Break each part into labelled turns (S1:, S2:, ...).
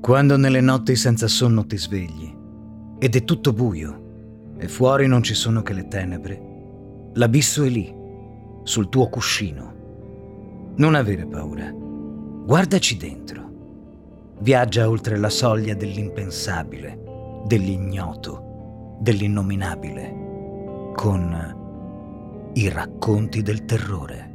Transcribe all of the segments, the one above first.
S1: Quando nelle notti senza sonno ti svegli ed è tutto buio e fuori non ci sono che le tenebre, l'abisso è lì, sul tuo cuscino. Non avere paura. Guardaci dentro. Viaggia oltre la soglia dell'impensabile, dell'ignoto, dell'innominabile, con i racconti del terrore.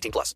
S2: 18 plus.